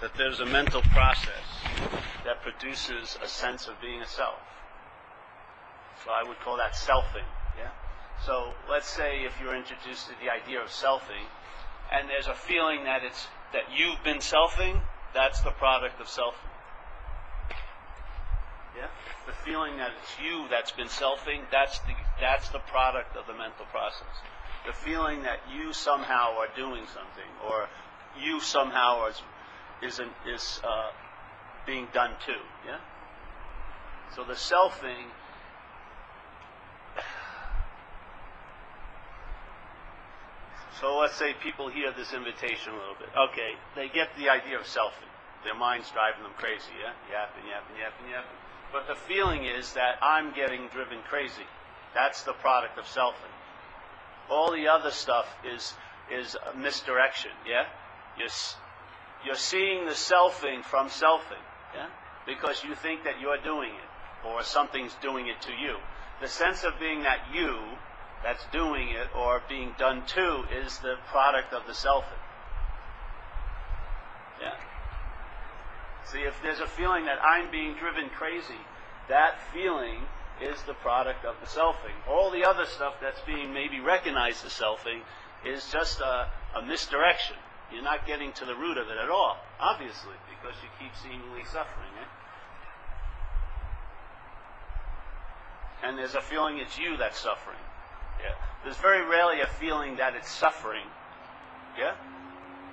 that there's a mental process that produces a sense of being a self. So I would call that selfing. Yeah. So let's say if you're introduced to the idea of selfing, and there's a feeling that it's that you've been selfing, that's the product of selfing. Yeah? The feeling that it's you that's been selfing, that's the that's the product of the mental process. The feeling that you somehow are doing something, or you somehow is is an, is uh, being done to. Yeah. So the selfing. So let's say people hear this invitation a little bit. Okay, they get the idea of selfing. Their mind's driving them crazy, yeah? Yapping, yapping, yapping, yapping. But the feeling is that I'm getting driven crazy. That's the product of selfing. All the other stuff is is misdirection, yeah? You're, you're seeing the selfing from selfing, yeah? Because you think that you're doing it, or something's doing it to you. The sense of being that you that's doing it or being done to is the product of the selfing. Yeah. See, if there's a feeling that I'm being driven crazy, that feeling is the product of the selfing. All the other stuff that's being maybe recognized as selfing is just a, a misdirection. You're not getting to the root of it at all, obviously, because you keep seemingly suffering. Eh? And there's a feeling it's you that's suffering. Yeah. There's very rarely a feeling that it's suffering. Yeah?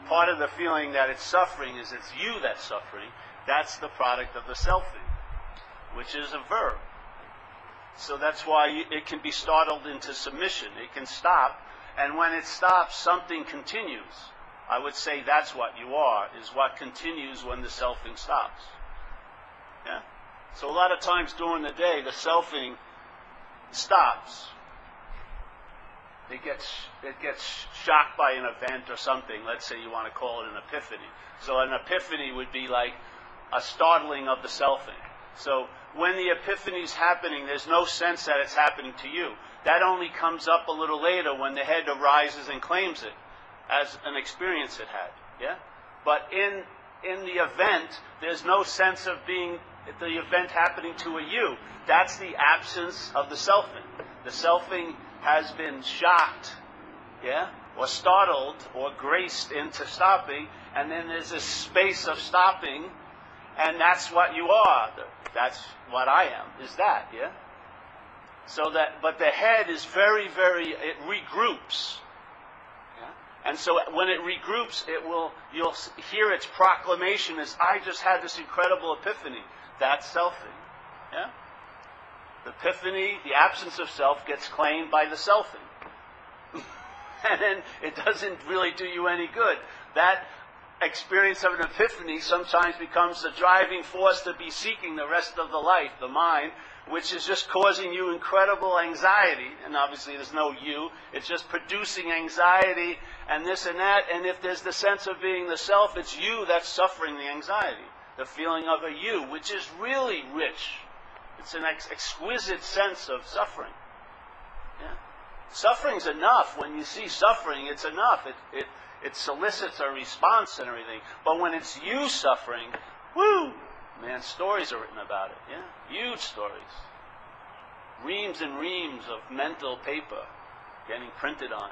Part of the feeling that it's suffering is it's you that's suffering. That's the product of the selfing, which is a verb. So that's why it can be startled into submission. It can stop, and when it stops, something continues. I would say that's what you are, is what continues when the selfing stops. Yeah? So a lot of times during the day, the selfing stops. It gets, it gets shocked by an event or something. Let's say you want to call it an epiphany. So an epiphany would be like a startling of the selfing. So when the epiphany is happening, there's no sense that it's happening to you. That only comes up a little later when the head arises and claims it as an experience it had. Yeah? But in in the event, there's no sense of being the event happening to a you. That's the absence of the selfing. The selfing has been shocked, yeah, or startled or graced into stopping, and then there's a space of stopping, and that's what you are. That's what I am. Is that, yeah? So that, but the head is very, very, it regroups. And so when it regroups, it will, you'll hear its proclamation as, I just had this incredible epiphany. That's selfing. Yeah? The epiphany, the absence of self, gets claimed by the selfing. and then it doesn't really do you any good. That experience of an epiphany sometimes becomes the driving force to be seeking the rest of the life, the mind, which is just causing you incredible anxiety. And obviously, there's no you. It's just producing anxiety and this and that. And if there's the sense of being the self, it's you that's suffering the anxiety. The feeling of a you, which is really rich. It's an ex- exquisite sense of suffering. Yeah. Suffering's enough. When you see suffering, it's enough. It, it, it solicits a response and everything. But when it's you suffering, whoo, man, stories are written about it. Yeah, huge stories. Reams and reams of mental paper getting printed on.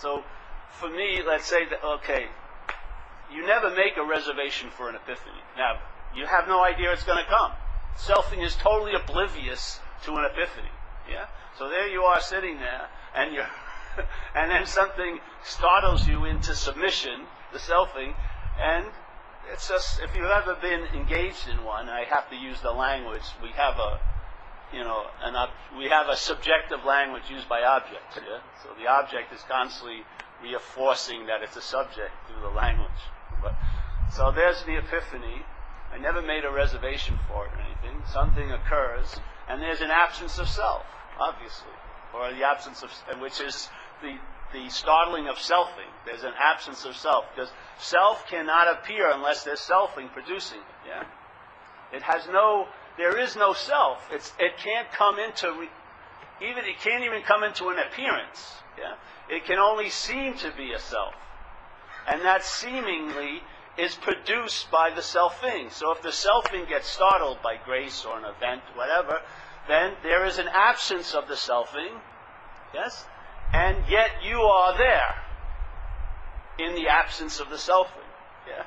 So, for me, let's say that okay, you never make a reservation for an epiphany. Never. You have no idea it's going to come. Selfing is totally oblivious to an epiphany. Yeah. So there you are sitting there, and you're and then something startles you into submission, the selfing, and it's just if you've ever been engaged in one, I have to use the language. We have a, you know, an we have a subjective language used by objects. Yeah? So the object is constantly reinforcing that it's a subject through the language. But, so there's the epiphany. I never made a reservation for it or anything. Something occurs, and there's an absence of self, obviously, or the absence of, which is the, the startling of selfing. There's an absence of self because self cannot appear unless there's selfing producing it. Yeah, it has no. There is no self. It's, it can't come into re, even it can't even come into an appearance. Yeah, it can only seem to be a self. And that seemingly is produced by the selfing. So if the selfing gets startled by grace or an event, whatever, then there is an absence of the selfing. Yes? And yet you are there in the absence of the selfing. Yeah?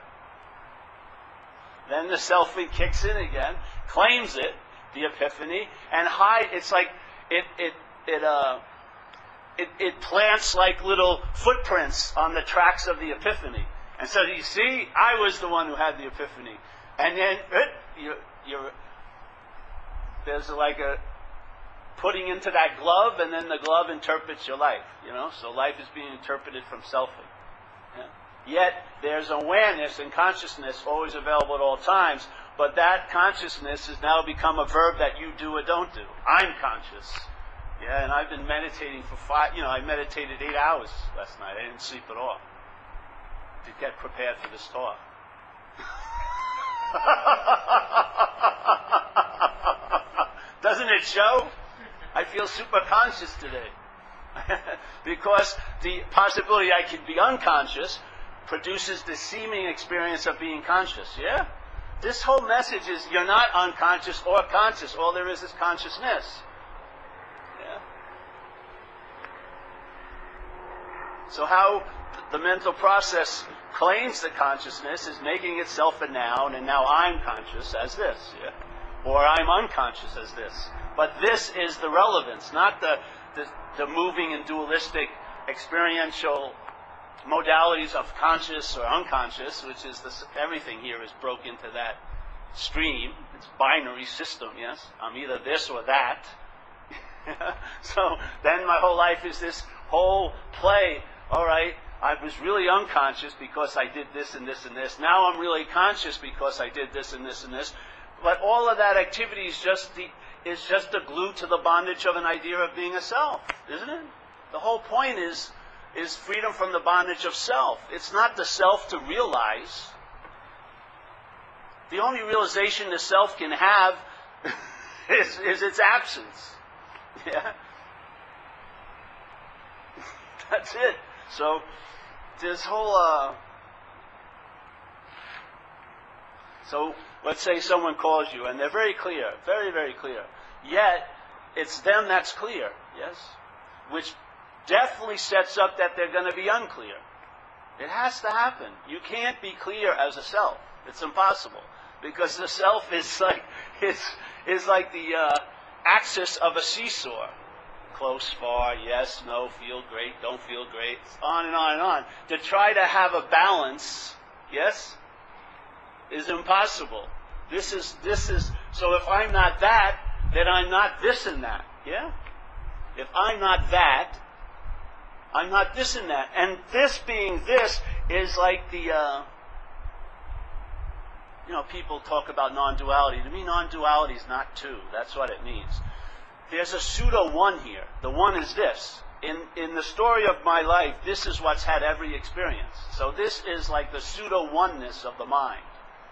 Then the selfing kicks in again, claims it, the epiphany, and hide. It's like it it it uh it, it plants like little footprints on the tracks of the epiphany. And so you see, I was the one who had the epiphany. And then you, you're, there's like a putting into that glove, and then the glove interprets your life. You know, so life is being interpreted from selfhood. Yeah. Yet there's awareness and consciousness always available at all times, but that consciousness has now become a verb that you do or don't do. I'm conscious. Yeah, and I've been meditating for five, you know, I meditated eight hours last night. I didn't sleep at all to get prepared for this talk. Doesn't it show? I feel super conscious today. because the possibility I could be unconscious produces the seeming experience of being conscious, yeah? This whole message is you're not unconscious or conscious. All there is is consciousness. Yeah? So how the mental process claims that consciousness is making itself a noun, and now I'm conscious as this, yeah? or I'm unconscious as this. But this is the relevance, not the, the, the moving and dualistic experiential modalities of conscious or unconscious, which is everything here is broke into that stream. It's binary system, yes? I'm either this or that. so then my whole life is this whole play. All right, I was really unconscious because I did this and this and this. Now I'm really conscious because I did this and this and this. But all of that activity is just the is just a glue to the bondage of an idea of being a self, isn't it? The whole point is is freedom from the bondage of self. It's not the self to realize. The only realization the self can have is, is its absence. Yeah? That's it. So, this whole. Uh, so, let's say someone calls you and they're very clear, very, very clear. Yet, it's them that's clear, yes? Which definitely sets up that they're going to be unclear. It has to happen. You can't be clear as a self. It's impossible because the self is like is is like the uh, axis of a seesaw. Close, far, yes, no, feel great, don't feel great, on and on and on. To try to have a balance, yes, is impossible. This is this is so. If I'm not that, then I'm not this and that. Yeah. If I'm not that, I'm not this and that. And this being this is like the, uh, you know, people talk about non duality. To me, non duality is not two. That's what it means. There's a pseudo one here. The one is this. In, in the story of my life, this is what's had every experience. So this is like the pseudo oneness of the mind.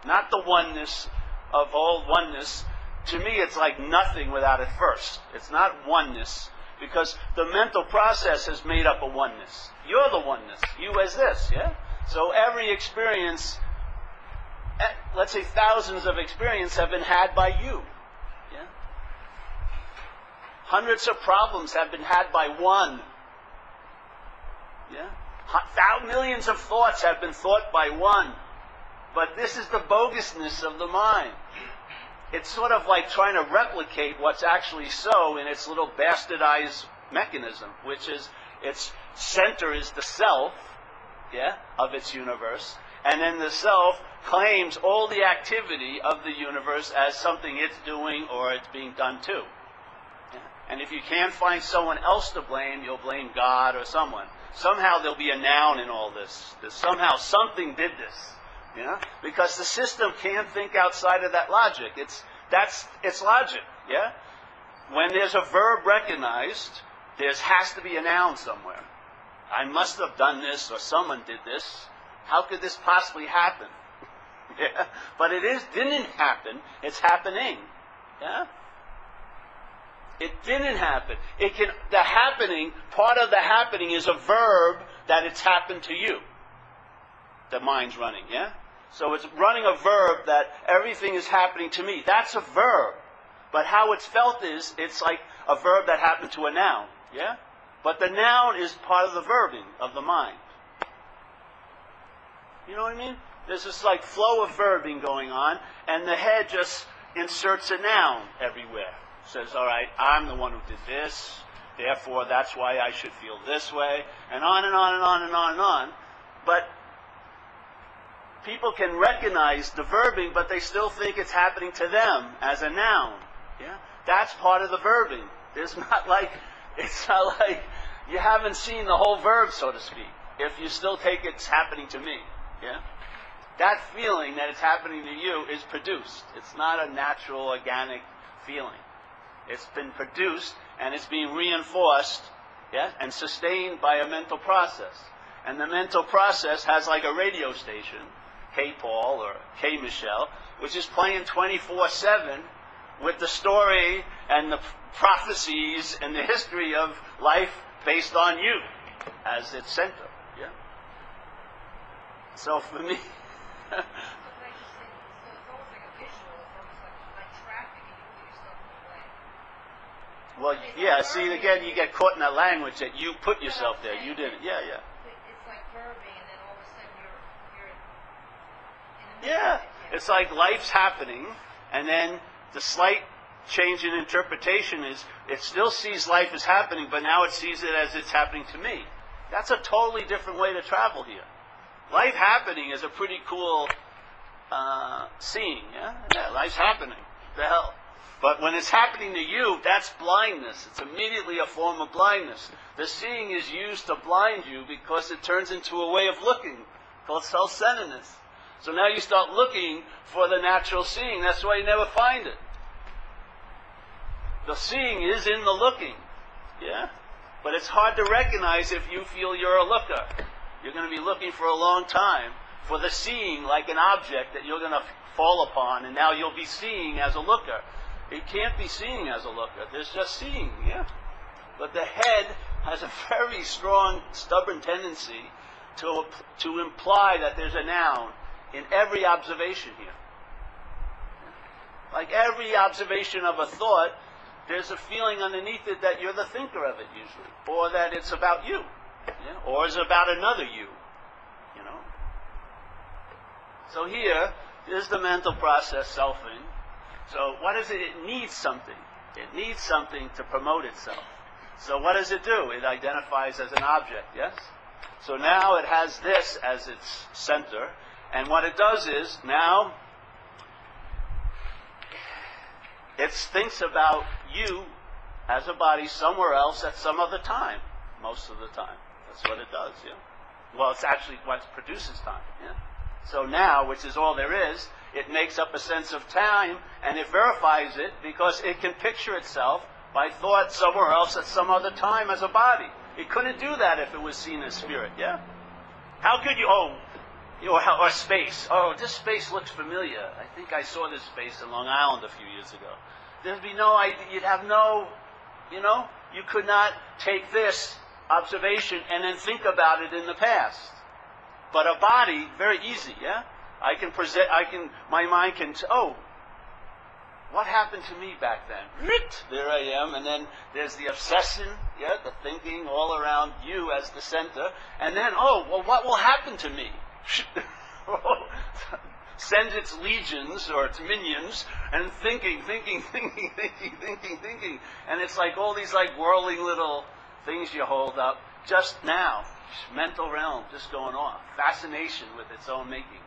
Not the oneness of all oneness. To me, it's like nothing without it first. It's not oneness because the mental process has made up a oneness. You're the oneness. You as this, yeah? So every experience, eh, let's say thousands of experiences have been had by you. Yeah? Hundreds of problems have been had by one. Yeah? Millions of thoughts have been thought by one. But this is the bogusness of the mind it's sort of like trying to replicate what's actually so in its little bastardized mechanism, which is its center is the self, yeah, of its universe, and then the self claims all the activity of the universe as something it's doing or it's being done to. Yeah? And if you can't find someone else to blame, you'll blame God or someone. Somehow there'll be a noun in all this. That somehow something did this. Yeah? Because the system can't think outside of that logic. It's, that's its logic. Yeah? When there's a verb recognized, there has to be a noun somewhere. I must have done this or someone did this. How could this possibly happen? yeah? But it is didn't happen. It's happening. Yeah? It didn't happen. It can the happening, part of the happening is a verb that it's happened to you. the mind's running, yeah? So it's running a verb that everything is happening to me. That's a verb. But how it's felt is it's like a verb that happened to a noun, yeah? But the noun is part of the verbing of the mind. You know what I mean? There's this like flow of verbing going on, and the head just inserts a noun everywhere. Says, all right, I'm the one who did this, therefore that's why I should feel this way, and on and on and on and on and on. But people can recognize the verbing, but they still think it's happening to them as a noun. Yeah? That's part of the verbing. There's not like, it's not like you haven't seen the whole verb, so to speak, if you still take it's happening to me. Yeah? That feeling that it's happening to you is produced. It's not a natural, organic feeling. It's been produced and it's being reinforced yeah, and sustained by a mental process. And the mental process has like a radio station, K Paul or K Michelle, which is playing 24 7 with the story and the prophecies and the history of life based on you as its center. Yeah. So for me, Well, yeah. See, again, you get caught in that language that you put yourself there. You did it. Yeah, yeah. It's like verbing, and then all of a sudden you're you're. Yeah, it's like life's happening, and then the slight change in interpretation is it still sees life as happening, but now it sees it as it's happening to me. That's a totally different way to travel here. Life happening is a pretty cool uh, seeing. Yeah, yeah, life's happening. The hell. But when it's happening to you, that's blindness. It's immediately a form of blindness. The seeing is used to blind you because it turns into a way of looking called self-centeredness. So now you start looking for the natural seeing. That's why you never find it. The seeing is in the looking. Yeah? But it's hard to recognize if you feel you're a looker. You're going to be looking for a long time for the seeing like an object that you're going to fall upon, and now you'll be seeing as a looker. It can't be seeing as a looker. There's just seeing, yeah. But the head has a very strong, stubborn tendency to, to imply that there's a noun in every observation here. Like every observation of a thought, there's a feeling underneath it that you're the thinker of it usually, or that it's about you, yeah? or it's about another you, you know. So here is the mental process selfing, so what is it? It needs something. It needs something to promote itself. So what does it do? It identifies as an object, yes? So now it has this as its center, and what it does is now it thinks about you as a body somewhere else at some other time, most of the time. That's what it does, yeah. Well, it's actually what produces time, yeah. So now, which is all there is, it makes up a sense of time and it verifies it because it can picture itself by thought somewhere else at some other time as a body. It couldn't do that if it was seen as spirit, yeah? How could you, oh, or, or space. Oh, this space looks familiar. I think I saw this space in Long Island a few years ago. There'd be no idea, you'd have no, you know, you could not take this observation and then think about it in the past. But a body, very easy, yeah? I can present, I can, my mind can, oh, what happened to me back then? There I am, and then there's the obsession, yeah, the thinking all around you as the center, and then, oh, well, what will happen to me? Sends its legions or its minions and thinking, thinking, thinking, thinking, thinking, thinking, and it's like all these like whirling little things you hold up just now, mental realm just going off, fascination with its own making.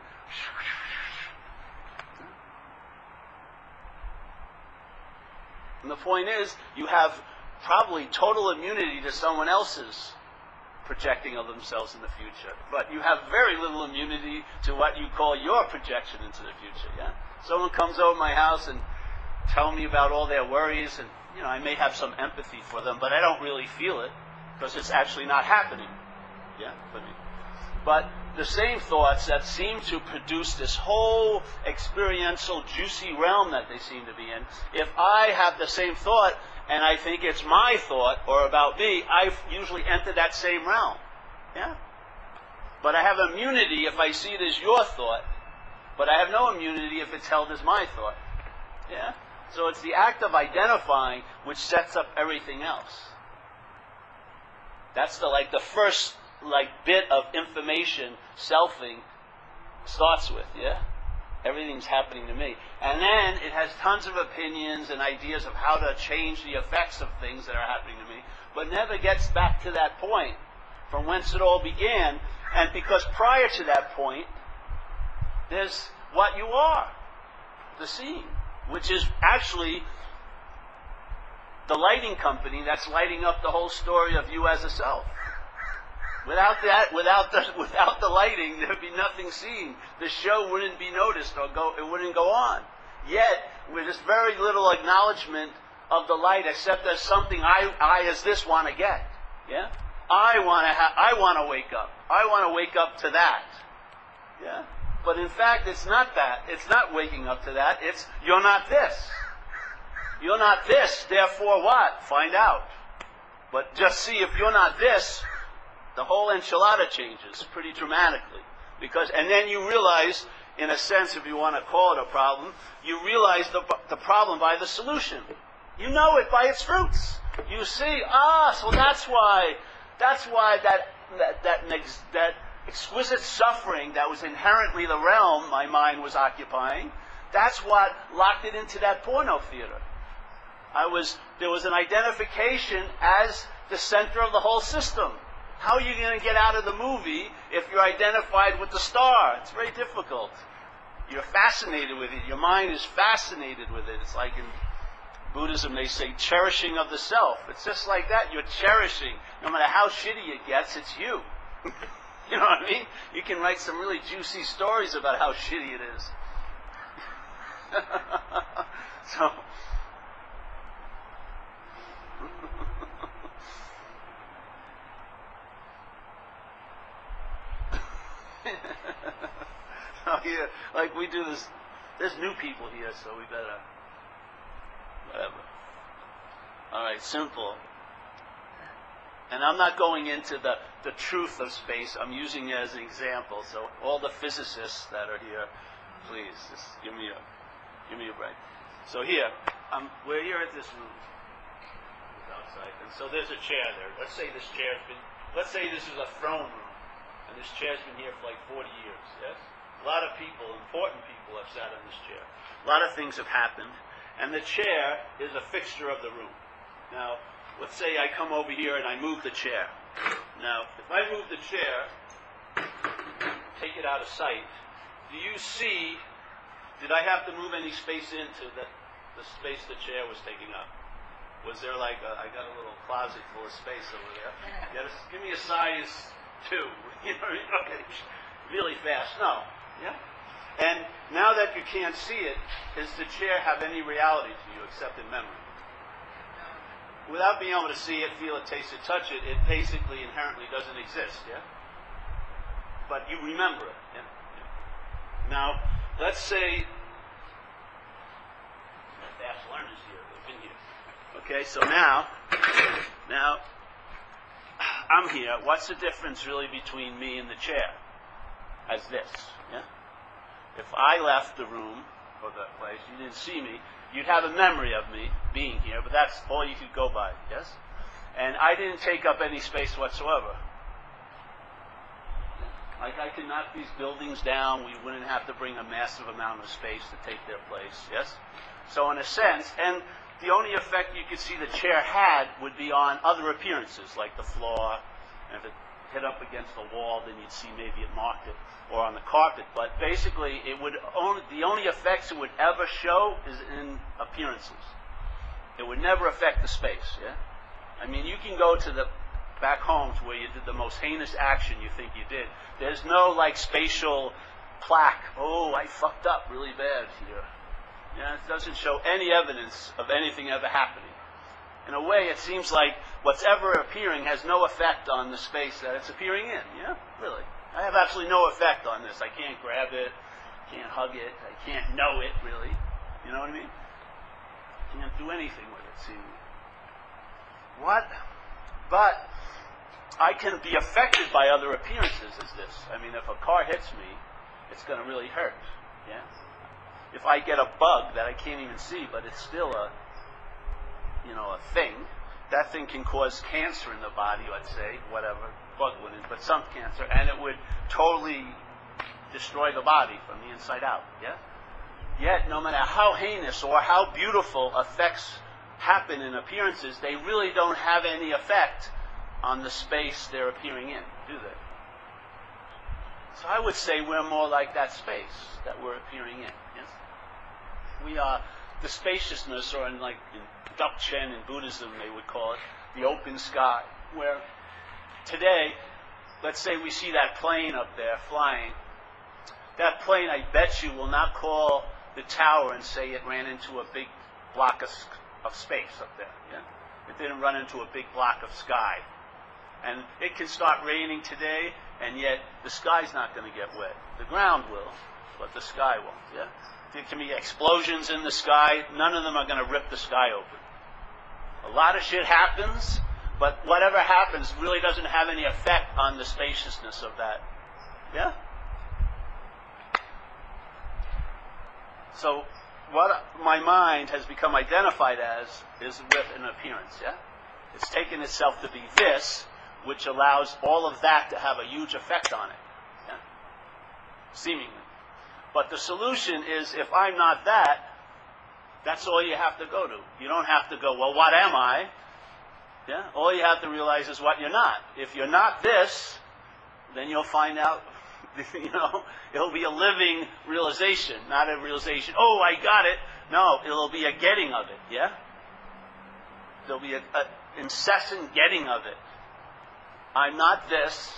And the point is, you have probably total immunity to someone else's projecting of themselves in the future. But you have very little immunity to what you call your projection into the future. Yeah? Someone comes over my house and tell me about all their worries, and you know, I may have some empathy for them, but I don't really feel it because it's actually not happening. Yeah, for me. But the same thoughts that seem to produce this whole experiential, juicy realm that they seem to be in, if I have the same thought and I think it's my thought or about me, I've usually enter that same realm. Yeah? But I have immunity if I see it as your thought. But I have no immunity if it's held as my thought. Yeah? So it's the act of identifying which sets up everything else. That's the like the first like bit of information selfing starts with, yeah? Everything's happening to me. And then it has tons of opinions and ideas of how to change the effects of things that are happening to me, but never gets back to that point from whence it all began. And because prior to that point, there's what you are, the scene, which is actually the lighting company that's lighting up the whole story of you as a self. Without that, without the, without the lighting, there'd be nothing seen. The show wouldn't be noticed or go, it wouldn't go on. Yet, with this very little acknowledgement of the light, except as something I, I as this want to get. Yeah? I want to ha- I want to wake up. I want to wake up to that. Yeah? But in fact, it's not that. It's not waking up to that. It's, you're not this. You're not this, therefore what? Find out. But just see if you're not this, the whole enchilada changes pretty dramatically. Because, and then you realize, in a sense, if you want to call it a problem, you realize the, the problem by the solution. You know it by its fruits. You see, ah, so that's why, that's why that, that, that, that exquisite suffering that was inherently the realm my mind was occupying, that's what locked it into that porno theater. I was, there was an identification as the center of the whole system. How are you going to get out of the movie if you're identified with the star? It's very difficult. You're fascinated with it. Your mind is fascinated with it. It's like in Buddhism, they say cherishing of the self. It's just like that. You're cherishing. No matter how shitty it gets, it's you. you know what I mean? You can write some really juicy stories about how shitty it is. so, yeah, like we do this. There's new people here, so we better. Whatever. All right, simple. And I'm not going into the, the truth of space. I'm using it as an example. So all the physicists that are here, please just give me a give me a break. So here, um, we're here at this room. Outside, and so there's a chair there. Let's say this chair's been. Let's say this is a throne room, and this chair's been here for like 40 years. Yes. A lot of people, important people, have sat in this chair. A lot of things have happened, and the chair is a fixture of the room. Now, let's say I come over here and I move the chair. Now, if I move the chair, take it out of sight, do you see, did I have to move any space into the, the space the chair was taking up? Was there like a, I got a little closet full of space over there? Yeah, give me a size two. You know, okay, really fast. No. Yeah? And now that you can't see it, does the chair have any reality to you except in memory? Without being able to see it, feel it, taste it, touch it, it basically inherently doesn't exist, yeah? But you remember it, yeah? yeah. Now, let's say fast learners here, they've been here. Okay, so now, now, I'm here. What's the difference really between me and the chair? As this, yeah? If I left the room or the place, you didn't see me, you'd have a memory of me being here, but that's all you could go by, yes? And I didn't take up any space whatsoever. Like I could knock these buildings down, we wouldn't have to bring a massive amount of space to take their place, yes? So in a sense, and the only effect you could see the chair had would be on other appearances, like the floor, and if it hit up against the wall, then you'd see maybe it marked it, or on the carpet. But basically, it would only, the only effects it would ever show is in appearances. It would never affect the space. Yeah, I mean, you can go to the back homes where you did the most heinous action you think you did. There's no like spatial plaque. Oh, I fucked up really bad here. Yeah, it doesn't show any evidence of anything ever happening. In a way, it seems like what's ever appearing has no effect on the space that it's appearing in. Yeah, really. I have absolutely no effect on this. I can't grab it, can't hug it, I can't know it, really. You know what I mean? Can't do anything with it, seemingly. What? But I can be affected by other appearances as this. I mean, if a car hits me, it's going to really hurt. Yeah. If I get a bug that I can't even see, but it's still a, you know, a thing, that thing can cause cancer in the body, let's say, whatever, bug wouldn't, but some cancer, and it would totally destroy the body from the inside out. Yeah? Yet, no matter how heinous or how beautiful effects happen in appearances, they really don't have any effect on the space they're appearing in, do they? So I would say we're more like that space that we're appearing in. Yes? We are the spaciousness, or in like in Dzogchen in Buddhism they would call it, the open sky, where today, let's say we see that plane up there flying. That plane, I bet you, will not call the tower and say it ran into a big block of, of space up there. Yeah? It didn't run into a big block of sky. And it can start raining today, and yet the sky's not going to get wet. The ground will, but the sky won't. Yeah? There can be explosions in the sky. None of them are going to rip the sky open. A lot of shit happens, but whatever happens really doesn't have any effect on the spaciousness of that. Yeah? So, what my mind has become identified as is with an appearance, yeah? It's taken itself to be this, which allows all of that to have a huge effect on it. Yeah? Seemingly. But the solution is if I'm not that, that's all you have to go to. You don't have to go, well, what am I? Yeah? All you have to realize is what you're not. If you're not this, then you'll find out, you know, it'll be a living realization, not a realization, oh, I got it. No, it'll be a getting of it, yeah? There'll be an incessant getting of it. I'm not this,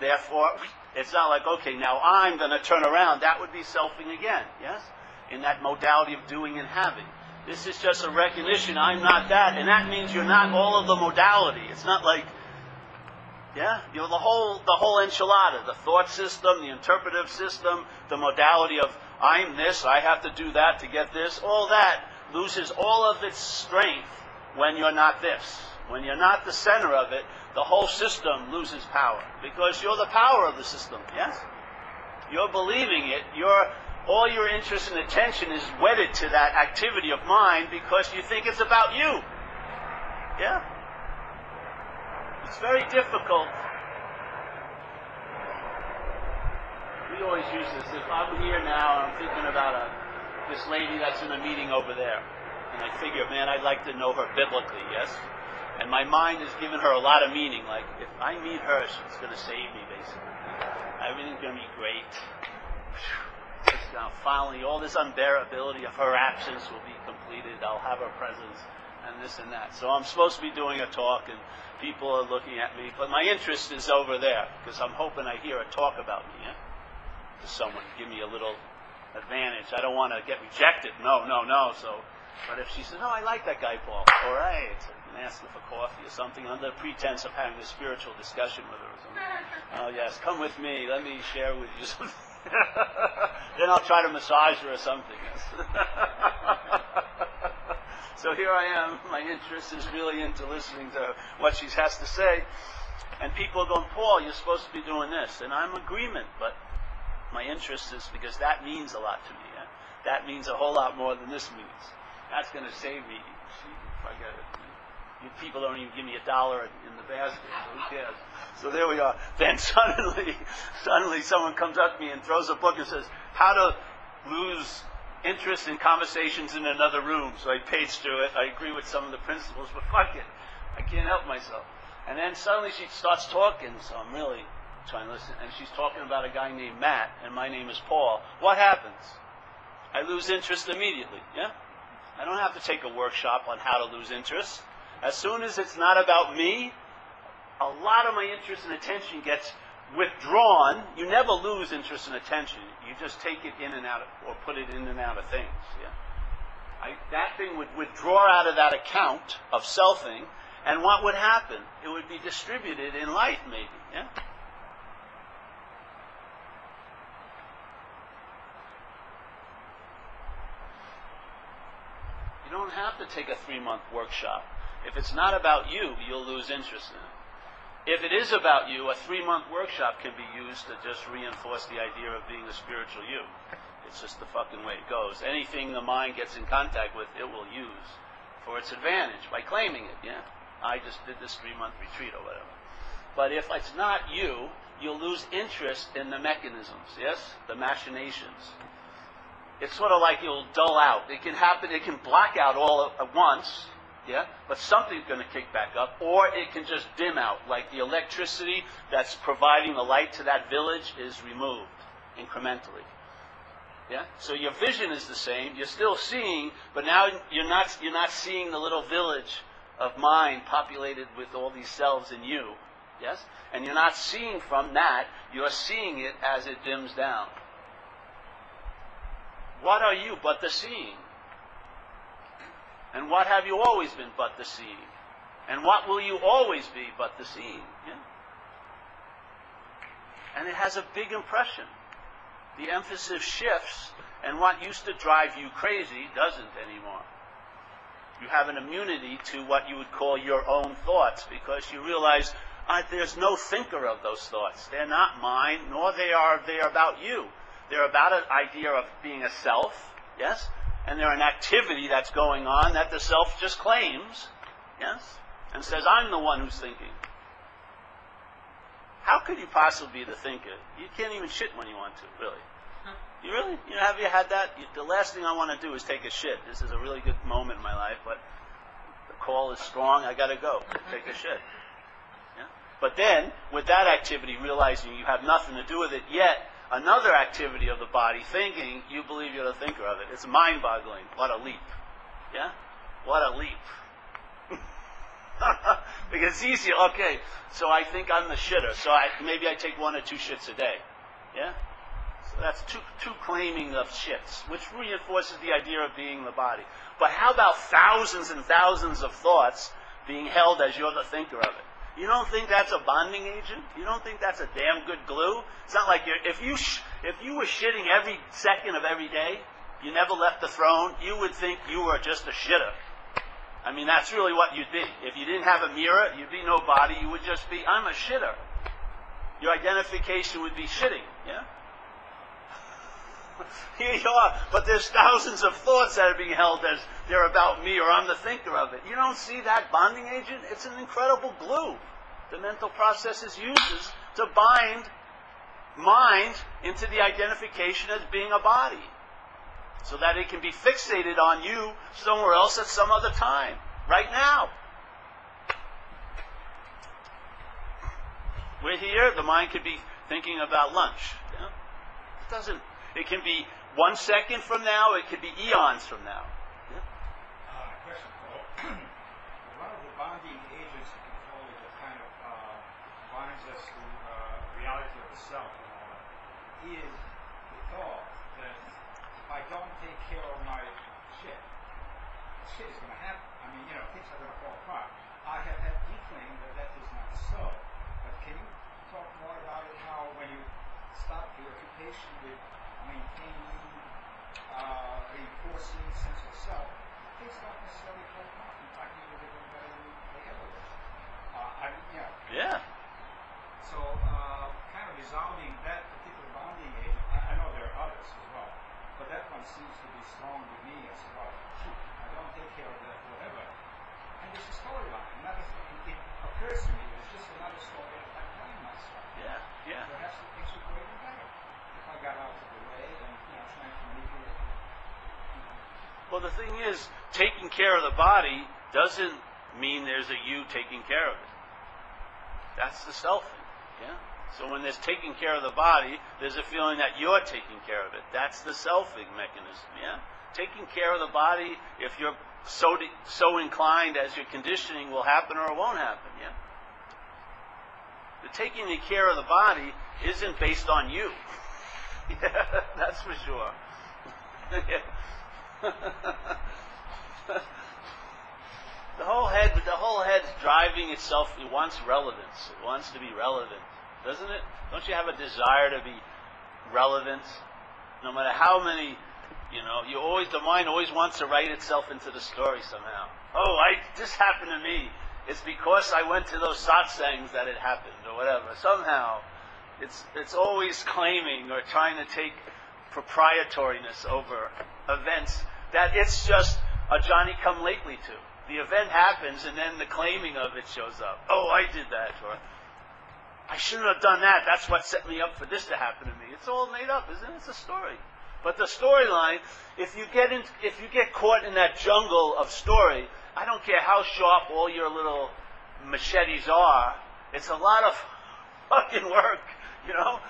therefore, it's not like, okay, now I'm going to turn around. That would be selfing again, yes? In that modality of doing and having. This is just a recognition, I'm not that, and that means you're not all of the modality. It's not like, yeah, you're the whole, the whole enchilada, the thought system, the interpretive system, the modality of I'm this, I have to do that to get this, all that loses all of its strength when you're not this. When you're not the center of it, the whole system loses power because you're the power of the system. Yes, you're believing it. You're all your interest and attention is wedded to that activity of mind because you think it's about you. Yeah, it's very difficult. We always use this. If I'm here now and I'm thinking about a, this lady that's in a meeting over there, and I figure, man, I'd like to know her biblically, yes? And my mind has given her a lot of meaning. Like, if I meet her, she's going to save me, basically. Everything's going to be great. Just now, uh, finally, all this unbearability of her absence will be completed. I'll have her presence and this and that. So I'm supposed to be doing a talk, and people are looking at me. But my interest is over there because I'm hoping I hear a talk about me. Yeah? To someone, give me a little advantage. I don't want to get rejected. No, no, no. So, but if she says, "Oh, I like that guy, Paul," all right and ask him for coffee or something under pretense of having a spiritual discussion with her or something. Oh, yes, come with me. Let me share with you something. then I'll try to massage her or something. So here I am. My interest is really into listening to what she has to say. And people are going, Paul, you're supposed to be doing this. And I'm agreement, but my interest is because that means a lot to me. That means a whole lot more than this means. That's going to save me. If I get it. You people don't even give me a dollar in the basket. So who cares? So there we are. Then suddenly, suddenly someone comes up to me and throws a book and says, "How to lose interest in conversations in another room." So I page through it. I agree with some of the principles, but fuck it, I can't help myself. And then suddenly she starts talking. So I'm really trying to listen. And she's talking about a guy named Matt, and my name is Paul. What happens? I lose interest immediately. Yeah. I don't have to take a workshop on how to lose interest. As soon as it's not about me, a lot of my interest and attention gets withdrawn. You never lose interest and attention. You just take it in and out of, or put it in and out of things. Yeah? I, that thing would withdraw out of that account of selfing, and what would happen? It would be distributed in light, maybe. Yeah? Don't have to take a three month workshop. If it's not about you, you'll lose interest in it. if it is about you, a three month workshop can be used to just reinforce the idea of being a spiritual you. It's just the fucking way it goes. Anything the mind gets in contact with, it will use for its advantage by claiming it. Yeah, I just did this three month retreat or whatever. But if it's not you, you'll lose interest in the mechanisms. Yes, the machinations. It's sort of like it'll dull out. It can happen. It can black out all at once yeah? But something's going to kick back up, or it can just dim out, like the electricity that's providing the light to that village is removed incrementally. Yeah? So your vision is the same. You're still seeing, but now you're not you're not seeing the little village of mind populated with all these selves in you. Yes? And you're not seeing from that, you're seeing it as it dims down. What are you but the seeing? And what have you always been but the seeing? And what will you always be but the seeing? Yeah? And it has a big impression. The emphasis shifts, and what used to drive you crazy doesn't anymore. You have an immunity to what you would call your own thoughts because you realize uh, there's no thinker of those thoughts. They're not mine, nor they are they are about you. They're about an idea of being a self, yes, and they're an activity that's going on that the self just claims, yes, and says, I'm the one who's thinking. How could you possibly be the thinker? You can't even shit when you want to, really. You really? You know, have you had that? You, the last thing I want to do is take a shit. This is a really good moment in my life, but the call is strong. I got to go take a shit. Yeah? But then, with that activity, realizing you have nothing to do with it yet, another activity of the body, thinking, you believe you're the thinker of it. It's mind boggling. What a leap. Yeah? What a leap. because it's easier. Okay, so I think I'm the shitter. So I, maybe I take one or two shits a day. Yeah? So that's two, two claiming of shits, which reinforces the idea of being the body. But how about thousands and thousands of thoughts being held as you're the thinker of it? You don't think that's a bonding agent? You don't think that's a damn good glue? It's not like you're, if you sh- if you were shitting every second of every day, you never left the throne, you would think you were just a shitter. I mean, that's really what you'd be. If you didn't have a mirror, you'd be no body. You would just be, I'm a shitter. Your identification would be shitting. Yeah. Here you are, but there's thousands of thoughts that are being held as they're about me or I'm the thinker of it. You don't see that bonding agent? It's an incredible glue the mental processes uses to bind mind into the identification as being a body so that it can be fixated on you somewhere else at some other time, right now. We're here, the mind could be thinking about lunch. It doesn't it can be one second from now, it could be eons from now. Yeah? Uh, question, Paul. one of the bonding agents that kind of uh, binds us to uh, reality of the self uh, is the thought that if I don't take care of my shit, shit is going to happen. I mean, you know, things are going to fall apart. I have had inkling that that is not so. But can you talk more about it? How when you stop the occupation with maintaining, uh, reinforcing sense of self, things don't necessarily. In fact, even they're better than they ever were. Uh, I mean, yeah. Yeah. So, uh, kind of resolving that particular bonding agent, I, I know there are others as well, but that one seems to be strong with me as well. Shoot, I don't take care of that, whatever. And there's a storyline. Another thing, it occurs to me, there's just another story that I'm telling myself. Yeah, yeah. Perhaps things would go even better Well, the thing is, taking care of the body doesn't mean there's a you taking care of it. That's the selfing. Yeah? So when there's taking care of the body, there's a feeling that you're taking care of it. That's the selfing mechanism. Yeah? Taking care of the body, if you're so de- so inclined as your conditioning will happen or it won't happen. Yeah? The taking the care of the body isn't based on you. Yeah, that's for sure. the whole head, the whole head's driving itself. It wants relevance. It wants to be relevant, doesn't it? Don't you have a desire to be relevant? No matter how many, you know, you always the mind always wants to write itself into the story somehow. Oh, I this happened to me. it's because I went to those satsangs that it happened or whatever. Somehow, it's it's always claiming or trying to take proprietoriness over events that it's just a Johnny come lately to. The event happens and then the claiming of it shows up. Oh, I did that or I shouldn't have done that. That's what set me up for this to happen to me. It's all made up, isn't it? It's a story. But the storyline, if you get in, if you get caught in that jungle of story, I don't care how sharp all your little machetes are. It's a lot of fucking work, you know.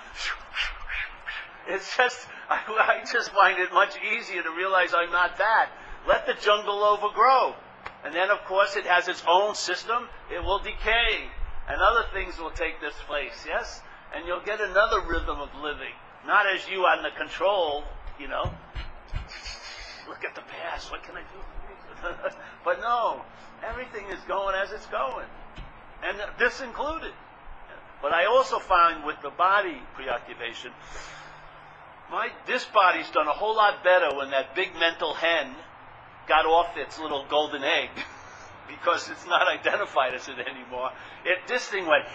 It's just, I, I just find it much easier to realize I'm not that. Let the jungle overgrow, and then of course it has its own system. It will decay, and other things will take this place. Yes, and you'll get another rhythm of living. Not as you on the control, you know. Look at the past. What can I do? but no, everything is going as it's going, and this included. But I also find with the body preoccupation, my this body's done a whole lot better when that big mental hen got off its little golden egg because it's not identified as it anymore. It this thing went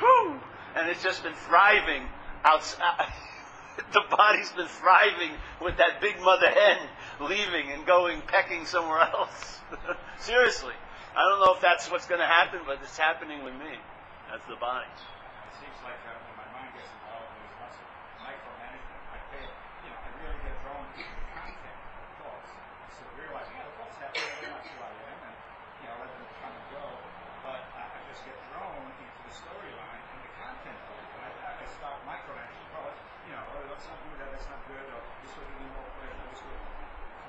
whoo, and it's just been thriving outside. Uh, the body's been thriving with that big mother hen leaving and going pecking somewhere else. Seriously. I don't know if that's what's going to happen, but it's happening with me. That's the body. Like uh, when my mind gets involved, there's lots of micromanagement. I pay, you know, I really get drawn to the content of the thoughts. So realizing, yeah, the thoughts happen, they're not who I am, and, you know, let them come and go. But I, I just get drawn into the storyline and the content of it. And I, I start micromanaging. Oh, you know, oh, let's not do that, that's not good, or this would give me more pleasure, this would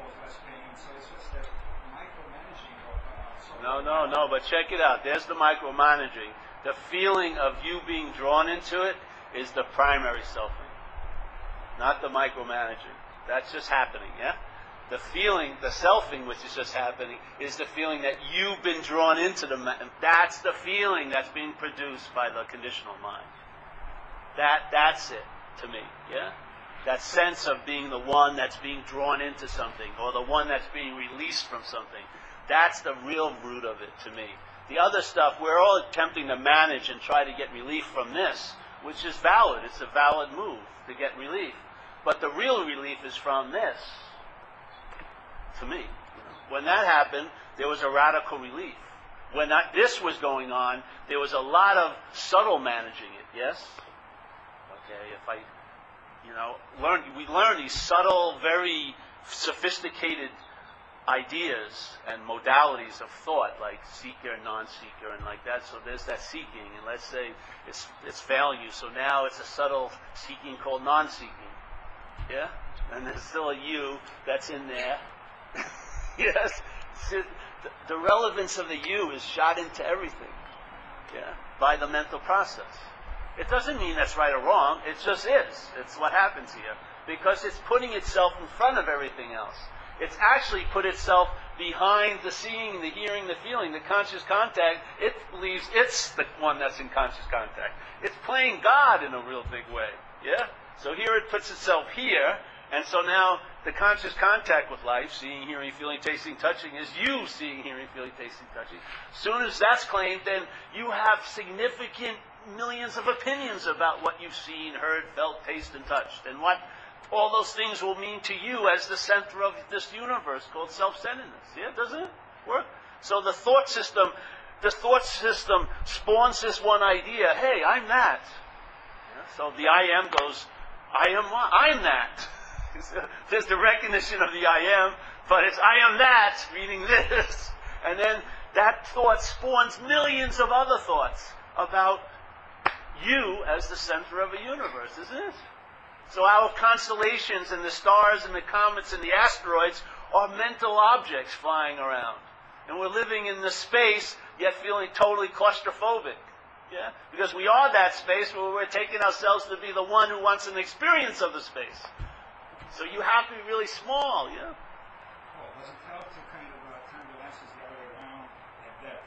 cause less pain. So it's just that micromanaging of uh, No, no, no, but check it out. There's the micromanaging. The feeling of you being drawn into it is the primary selfing, not the micromanaging. That's just happening, yeah? The feeling, the selfing, which is just happening, is the feeling that you've been drawn into the. ma- That's the feeling that's being produced by the conditional mind. That, that's it to me, yeah? That sense of being the one that's being drawn into something, or the one that's being released from something. That's the real root of it to me. The other stuff, we're all attempting to manage and try to get relief from this, which is valid. It's a valid move to get relief. But the real relief is from this, to me. When that happened, there was a radical relief. When that, this was going on, there was a lot of subtle managing it, yes? Okay, if I, you know, learn, we learn these subtle, very sophisticated ideas and modalities of thought, like seeker and non-seeker, and like that. So there's that seeking, and let's say it's it's you. So now it's a subtle seeking called non-seeking. Yeah, and there's still a you that's in there. yes, the, the relevance of the you is shot into everything. Yeah, by the mental process. It doesn't mean that's right or wrong. It just is. It's what happens here because it's putting itself in front of everything else. It's actually put itself behind the seeing, the hearing, the feeling, the conscious contact. It believes it's the one that's in conscious contact. It's playing God in a real big way. Yeah? So here it puts itself here, and so now the conscious contact with life, seeing, hearing, feeling, tasting, touching, is you seeing, hearing, feeling, tasting, touching. As soon as that's claimed, then you have significant millions of opinions about what you've seen, heard, felt, tasted, and touched, and what all those things will mean to you as the center of this universe called self-centeredness. Yeah, doesn't it work? So the thought system, the thought system spawns this one idea. Hey, I'm that. Yeah, so the I am goes, I am what? I'm that. There's the recognition of the I am, but it's I am that, meaning this. And then that thought spawns millions of other thoughts about you as the center of a universe, isn't it? So our constellations and the stars and the comets and the asteroids are mental objects flying around. And we're living in the space, yet feeling totally claustrophobic. Yeah? Because we are that space where we're taking ourselves to be the one who wants an experience of the space. So you have to be really small, yeah? Well, does it help to kind of uh, turn the lenses the other way around at that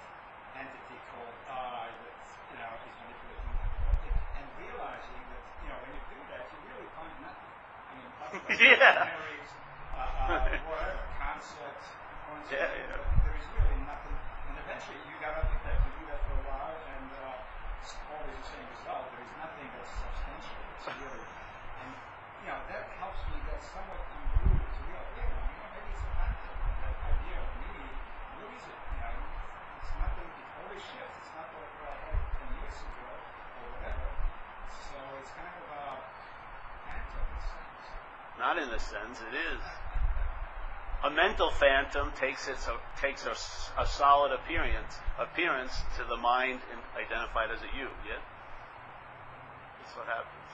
entity called I that, you know, is manipulating that thought, and realizing that, you know, when you do that, you really find nothing. I mean, lots of Yeah. uh, uh, concepts, Yeah, yeah. but there is really nothing. And eventually eventually you gotta do that. You do that for a while, and uh, it's always the same result. There is nothing that's substantial. It's really, and you know that helps me get somewhat unglued to real. Wait a minute, you know, maybe it's a concept, that idea of meaning. What is it? You know, it's nothing. It always shifts. It's not what I had ten years ago or whatever. So it's kind of a phantom in a sense. Not in a sense, it is. A mental phantom takes its takes a, a solid appearance appearance to the mind identified as a you. Yeah, that's what happens.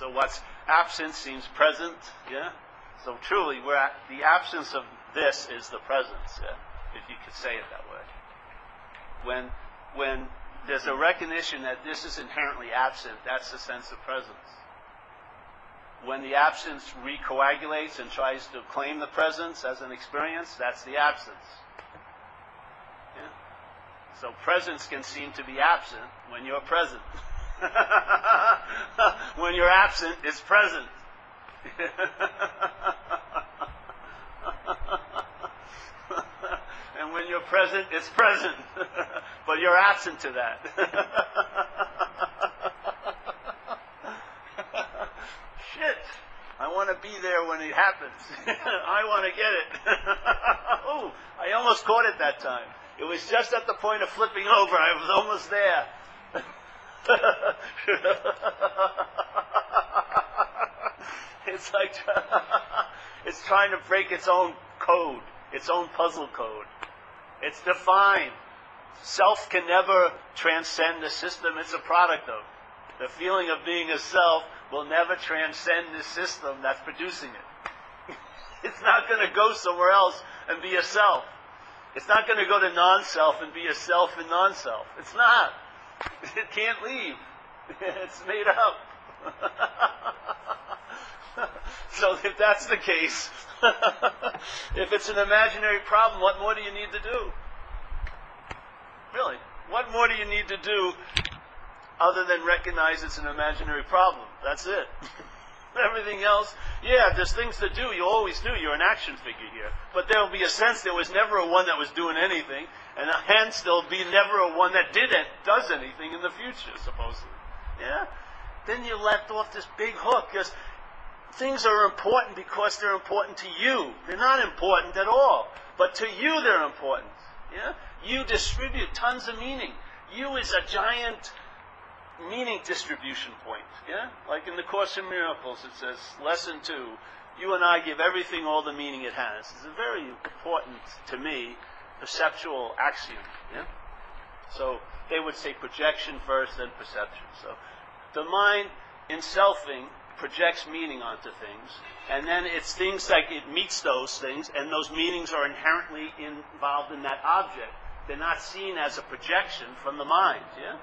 So what's absent seems present. Yeah. So truly, we're at, the absence of this is the presence. Yeah, if you could say it that way. When when there's a recognition that this is inherently absent, that's the sense of presence when the absence recoagulates and tries to claim the presence as an experience, that's the absence. Yeah? So presence can seem to be absent when you're present. when you're absent, it's present. and when you're present, it's present. but you're absent to that. Shit. I want to be there when it happens. I want to get it. oh, I almost caught it that time. It was just at the point of flipping over. I was almost there. it's like it's trying to break its own code, its own puzzle code. It's defined. Self can never transcend the system it's a product of. The feeling of being a self will never transcend the system that's producing it. it's not going to go somewhere else and be a self. It's not going to go to non-self and be a self and non-self. It's not. It can't leave. It's made up. so if that's the case, if it's an imaginary problem, what more do you need to do? Really, what more do you need to do other than recognize it's an imaginary problem? That's it. Everything else, yeah, there's things to do. You always do. You're an action figure here. But there will be a sense there was never a one that was doing anything, and hence there'll be never a one that did it, does anything in the future, supposedly. Yeah? Then you left off this big hook because things are important because they're important to you. They're not important at all. But to you they're important. Yeah? You distribute tons of meaning. You is a giant meaning distribution point. Yeah? Like in the Course in Miracles, it says, Lesson 2, you and I give everything all the meaning it has. It's a very important, to me, perceptual axiom. Yeah? So they would say projection first, then perception. So the mind, in selfing, projects meaning onto things, and then it's things like it meets those things, and those meanings are inherently involved in that object. They're not seen as a projection from the mind. Yeah?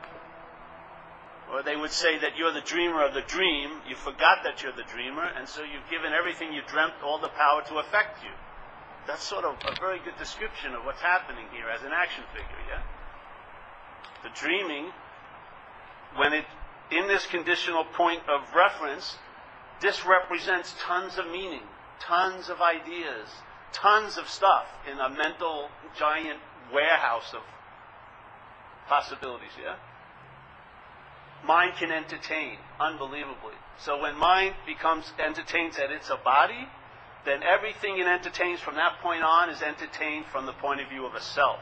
Or they would say that you're the dreamer of the dream, you forgot that you're the dreamer, and so you've given everything you dreamt all the power to affect you. That's sort of a very good description of what's happening here as an action figure, yeah? The dreaming, when it, in this conditional point of reference, this represents tons of meaning, tons of ideas, tons of stuff in a mental giant warehouse of possibilities, yeah? Mind can entertain unbelievably. So when mind becomes entertains that it's a body, then everything it entertains from that point on is entertained from the point of view of a self.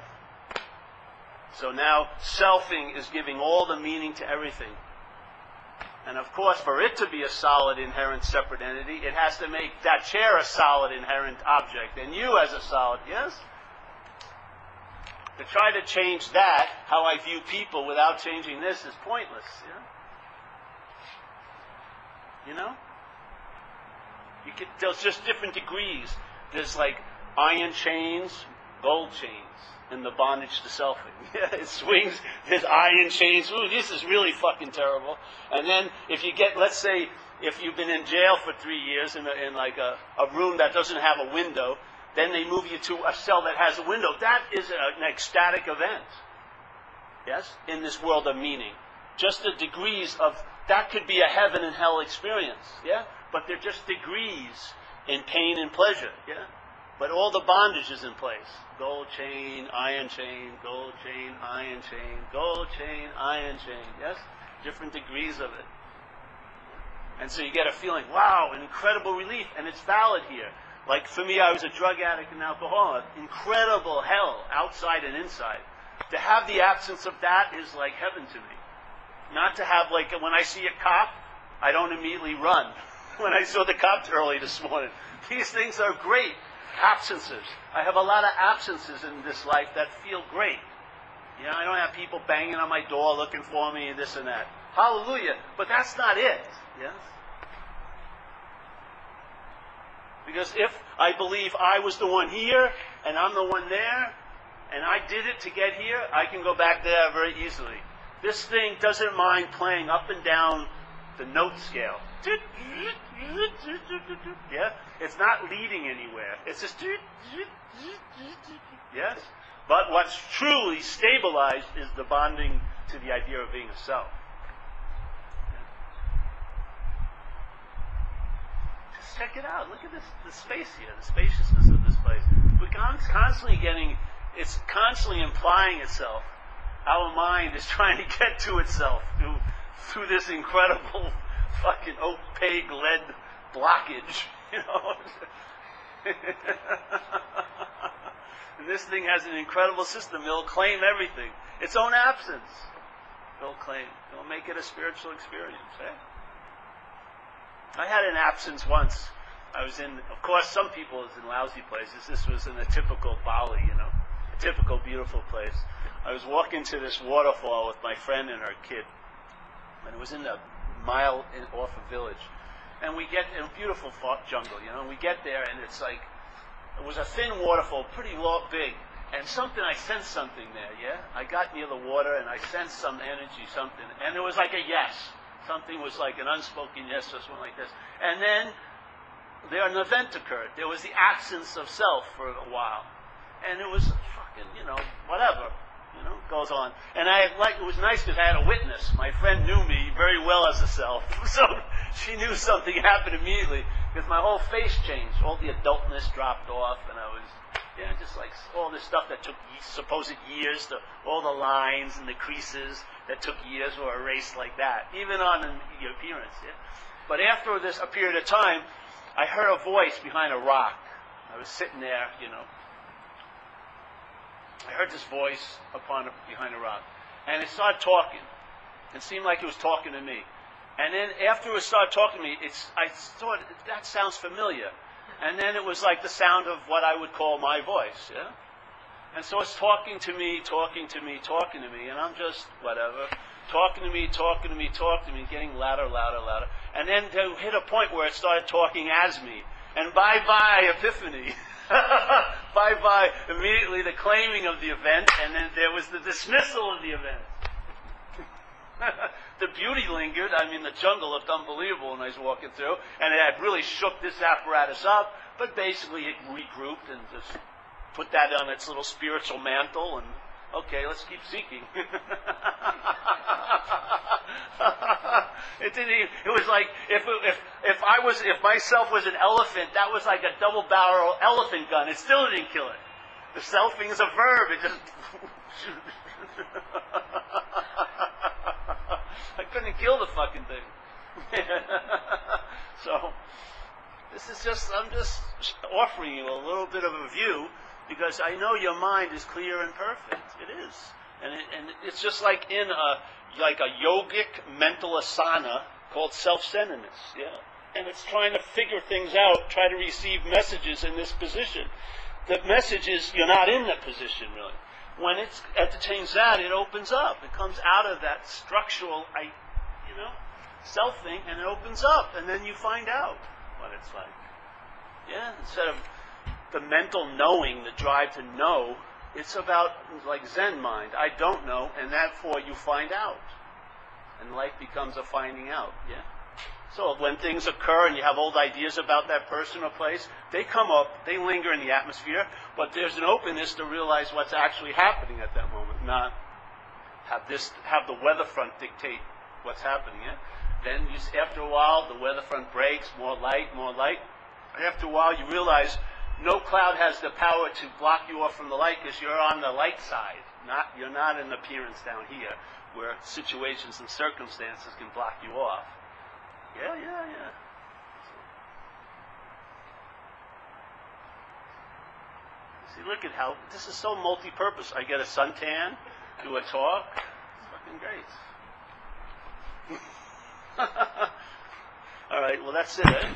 So now selfing is giving all the meaning to everything. And of course, for it to be a solid, inherent, separate entity, it has to make that chair a solid, inherent object, and you as a solid, yes? To try to change that, how I view people without changing this is pointless. Yeah? You know? You get, there's just different degrees. There's like iron chains, gold chains and the bondage to selfing. It swings. There's iron chains. Ooh, this is really fucking terrible. And then if you get, let's say, if you've been in jail for three years in, a, in like a, a room that doesn't have a window, then they move you to a cell that has a window. That is an ecstatic event. Yes? In this world of meaning. Just the degrees of, that could be a heaven and hell experience. Yeah? But they're just degrees in pain and pleasure. Yeah? but all the bondage is in place. Gold chain, iron chain, gold chain, iron chain, gold chain, iron chain. Yes? Different degrees of it. And so you get a feeling, wow, an incredible relief, and it's valid here. Like for me, I was a drug addict and alcoholic. Incredible hell, outside and inside. To have the absence of that is like heaven to me. Not to have like when I see a cop, I don't immediately run. When I saw the cops early this morning, these things are great absences. I have a lot of absences in this life that feel great. You know, I don't have people banging on my door looking for me and this and that. Hallelujah. But that's not it. Yes? Because if I believe I was the one here and I'm the one there and I did it to get here, I can go back there very easily. This thing doesn't mind playing up and down the note scale. Yeah? It's not leading anywhere. It's just Yes? But what's truly stabilized is the bonding to the idea of being a self. Just check it out. Look at this the space here, the spaciousness of this place. We're constantly getting it's constantly implying itself. Our mind is trying to get to itself through through this incredible fucking opaque lead blockage, you know. and this thing has an incredible system. It'll claim everything. Its own absence. It'll claim. It'll make it a spiritual experience. Eh? I had an absence once. I was in, of course, some people is in lousy places. This was in a typical Bali, you know, a typical beautiful place. I was walking to this waterfall with my friend and her kid, and it was in a mile in, off a village. And we get in a beautiful jungle, you know, and we get there, and it's like it was a thin waterfall, pretty long, big, and something I sensed something there. Yeah, I got near the water, and I sensed some energy, something, and it was like a yes. Something was like an unspoken yes or something like this. And then there an event occurred. There was the absence of self for a while. And it was fucking, you know, whatever. You know, goes on. And I like it was nice because I had a witness. My friend knew me very well as a self. So she knew something happened immediately because my whole face changed. All the adultness dropped off and I was yeah, just like all this stuff that took supposed years, to, all the lines and the creases that took years were erased like that, even on the appearance. Yeah? But after this a period of time, I heard a voice behind a rock. I was sitting there, you know. I heard this voice upon behind a rock, and it started talking. It seemed like it was talking to me. And then after it started talking to me, it's I thought that sounds familiar. And then it was like the sound of what I would call my voice, yeah? And so it's talking to me, talking to me, talking to me, and I'm just whatever. Talking to me, talking to me, talking to me, getting louder, louder, louder. And then to hit a point where it started talking as me. And bye bye, epiphany. bye bye, immediately the claiming of the event, and then there was the dismissal of the event. the beauty lingered. I mean, the jungle looked unbelievable when I was walking through, and it had really shook this apparatus up. But basically, it regrouped and just put that on its little spiritual mantle, and okay, let's keep seeking. it didn't. Even, it was like if if if I was if myself was an elephant, that was like a double barrel elephant gun. It still didn't kill it. The selfing is a verb. It just. I couldn't kill the fucking thing. so, this is just, I'm just offering you a little bit of a view because I know your mind is clear and perfect. It is. And, it, and it's just like in a, like a yogic mental asana called self-centeredness. Yeah. And it's trying to figure things out, try to receive messages in this position. The message is you're not in that position really when it entertains that, it opens up. It comes out of that structural, I, you know, self thing, and it opens up, and then you find out what it's like. Yeah, instead of the mental knowing, the drive to know, it's about like Zen mind. I don't know, and therefore you find out, and life becomes a finding out. Yeah. So when things occur and you have old ideas about that person or place, they come up, they linger in the atmosphere, but there's an openness to realize what's actually happening at that moment, not have this have the weather front dictate what's happening. Yeah? Then you, after a while, the weather front breaks, more light, more light. After a while, you realize no cloud has the power to block you off from the light because you're on the light side. Not, you're not in appearance down here where situations and circumstances can block you off. Yeah, yeah, yeah. See, look at how this is so multi-purpose. I get a suntan, do a talk. It's fucking great. All right, well that's it. Eh?